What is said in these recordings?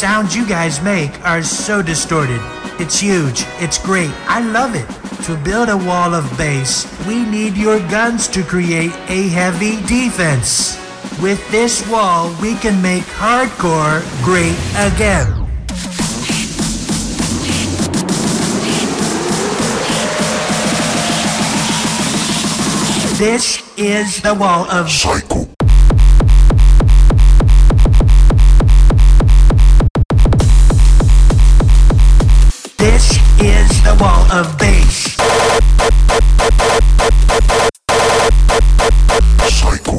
sounds you guys make are so distorted. It's huge. It's great. I love it. To build a wall of bass, we need your guns to create a heavy defense. With this wall, we can make hardcore great again. This is the wall of Psycho. Is the wall of bass. Psycho.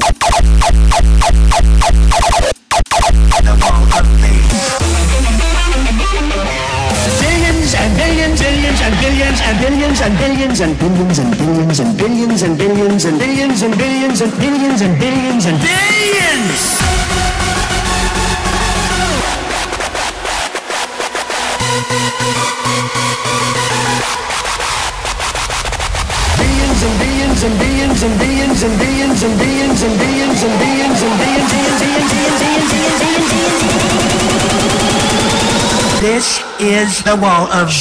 The wall of bass. Billions and billions, billions and billions and billions and billions and billions and billions and billions and billions and billions and billions and billions and billions and billions. Billions and billions This is the wall of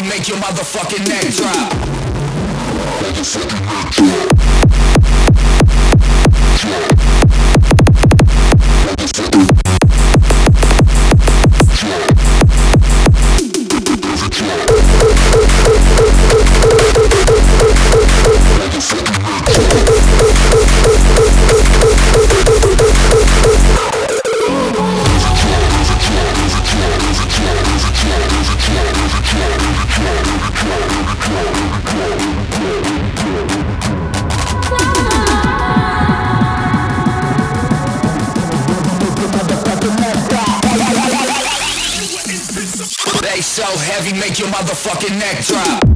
Somebody make your motherfucking neck drop. Motherfucking neck drop. drop. Your motherfucking neck drop.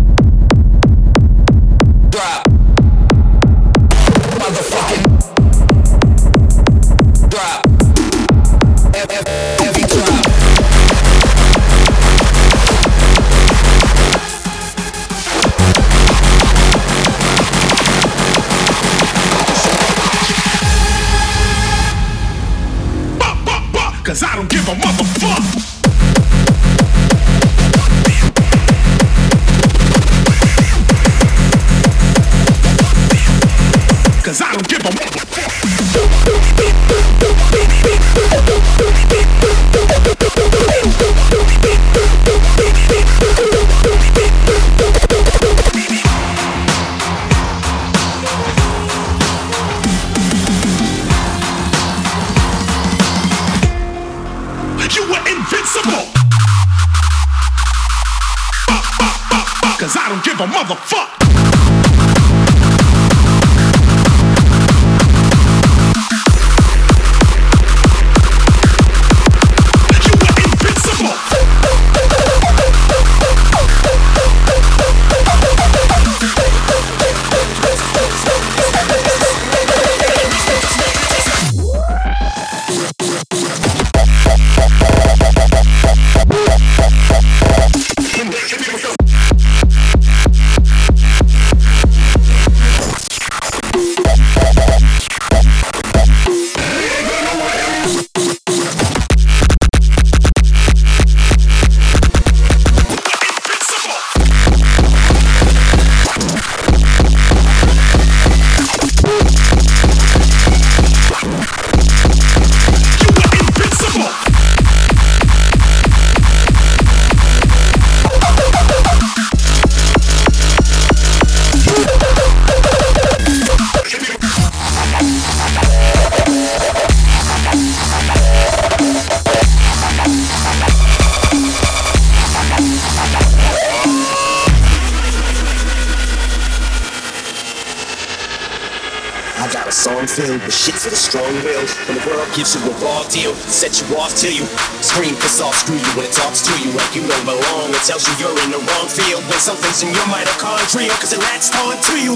Gives you a raw deal, set you off till you scream piss off, screw you when it talks to you. Like you don't belong. It tells you you're in the wrong field. When something's in your mitochondria, cause it latched on to you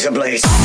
someplace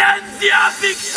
Ciencia ficción.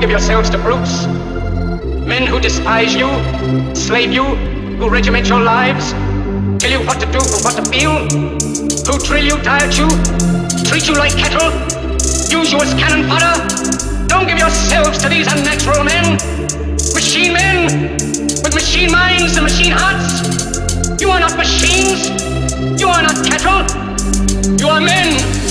Give yourselves to brutes. Men who despise you, slave you, who regiment your lives, tell you what to do and what to feel, who drill you, diet you, treat you like cattle, use you as cannon fodder. Don't give yourselves to these unnatural men, machine men, with machine minds and machine hearts. You are not machines. You are not cattle. You are men.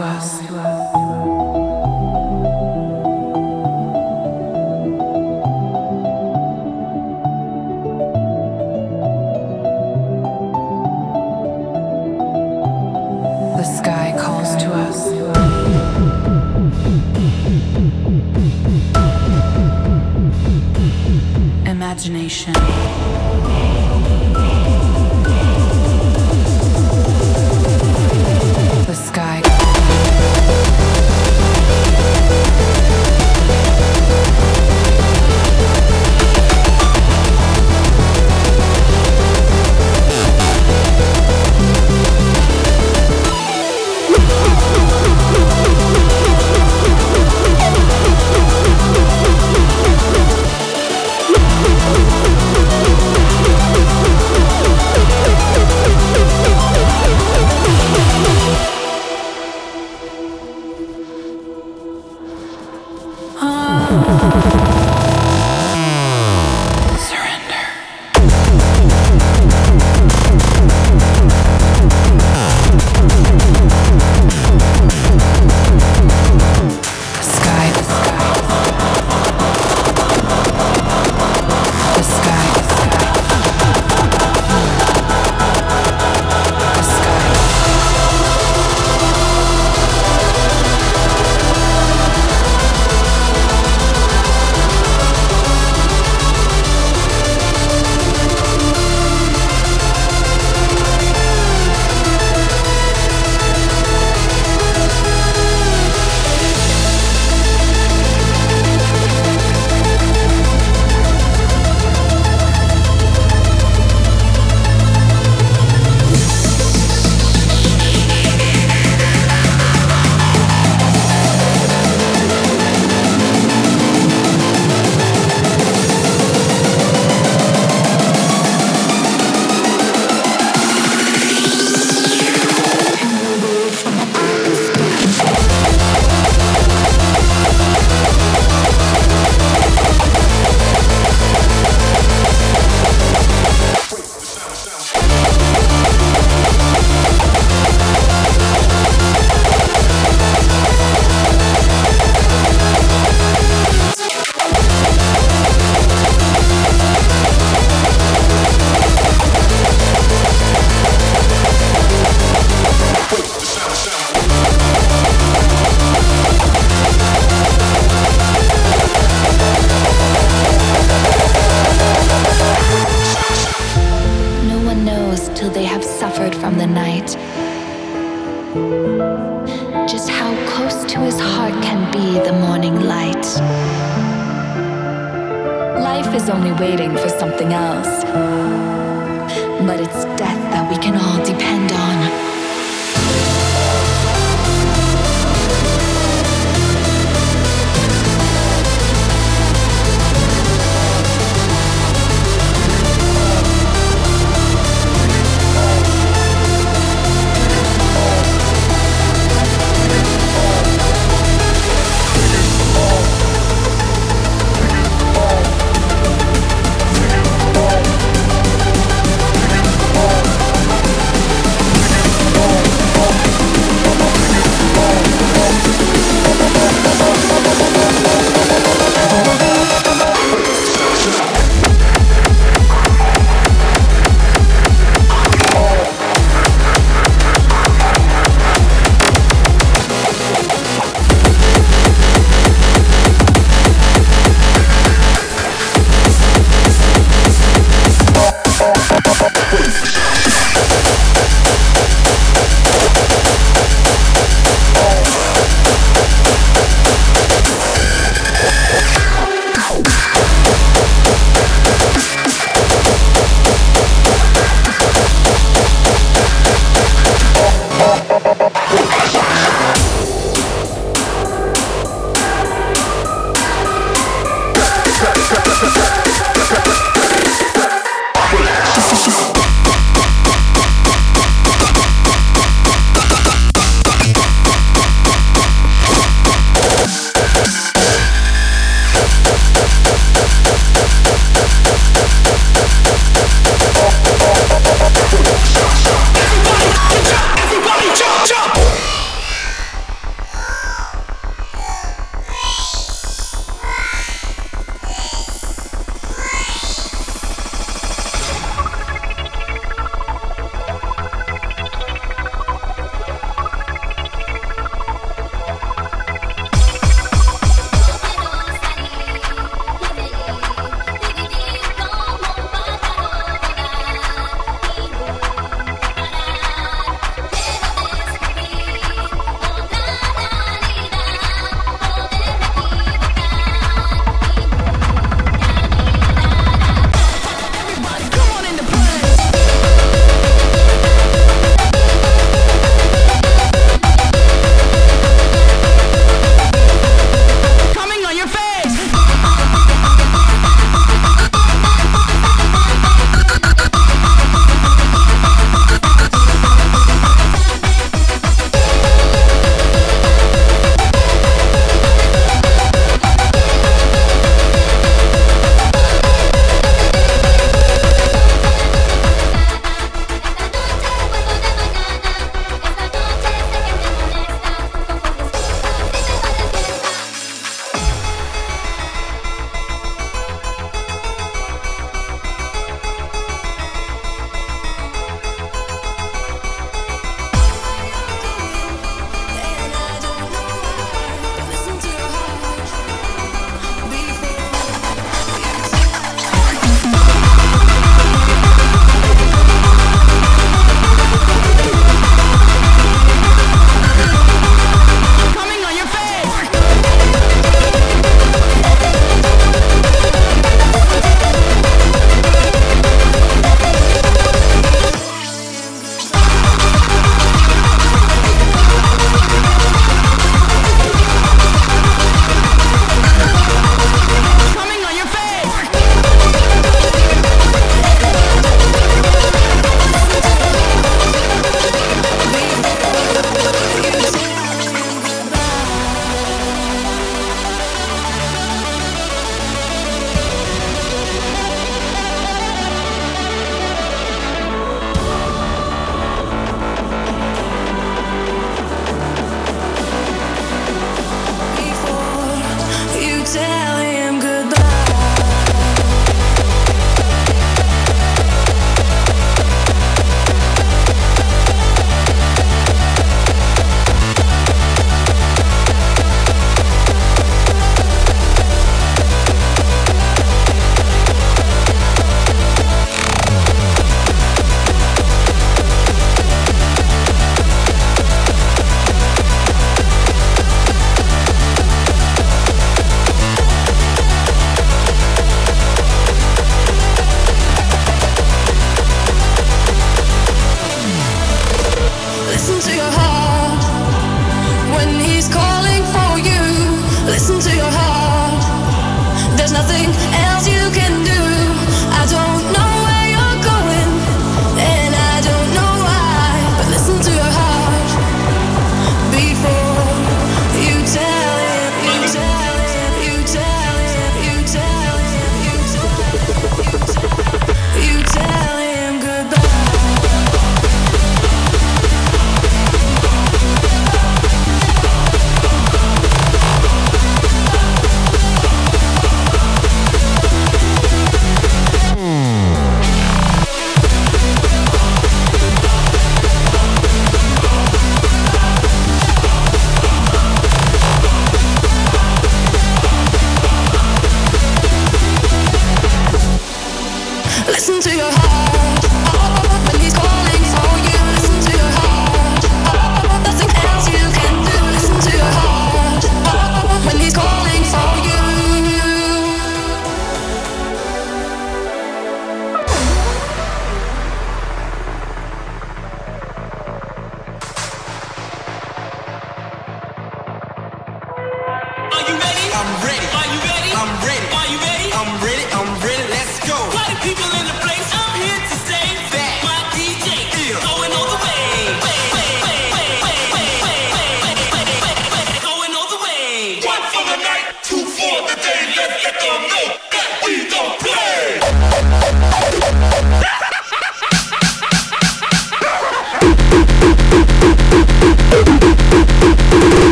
To us.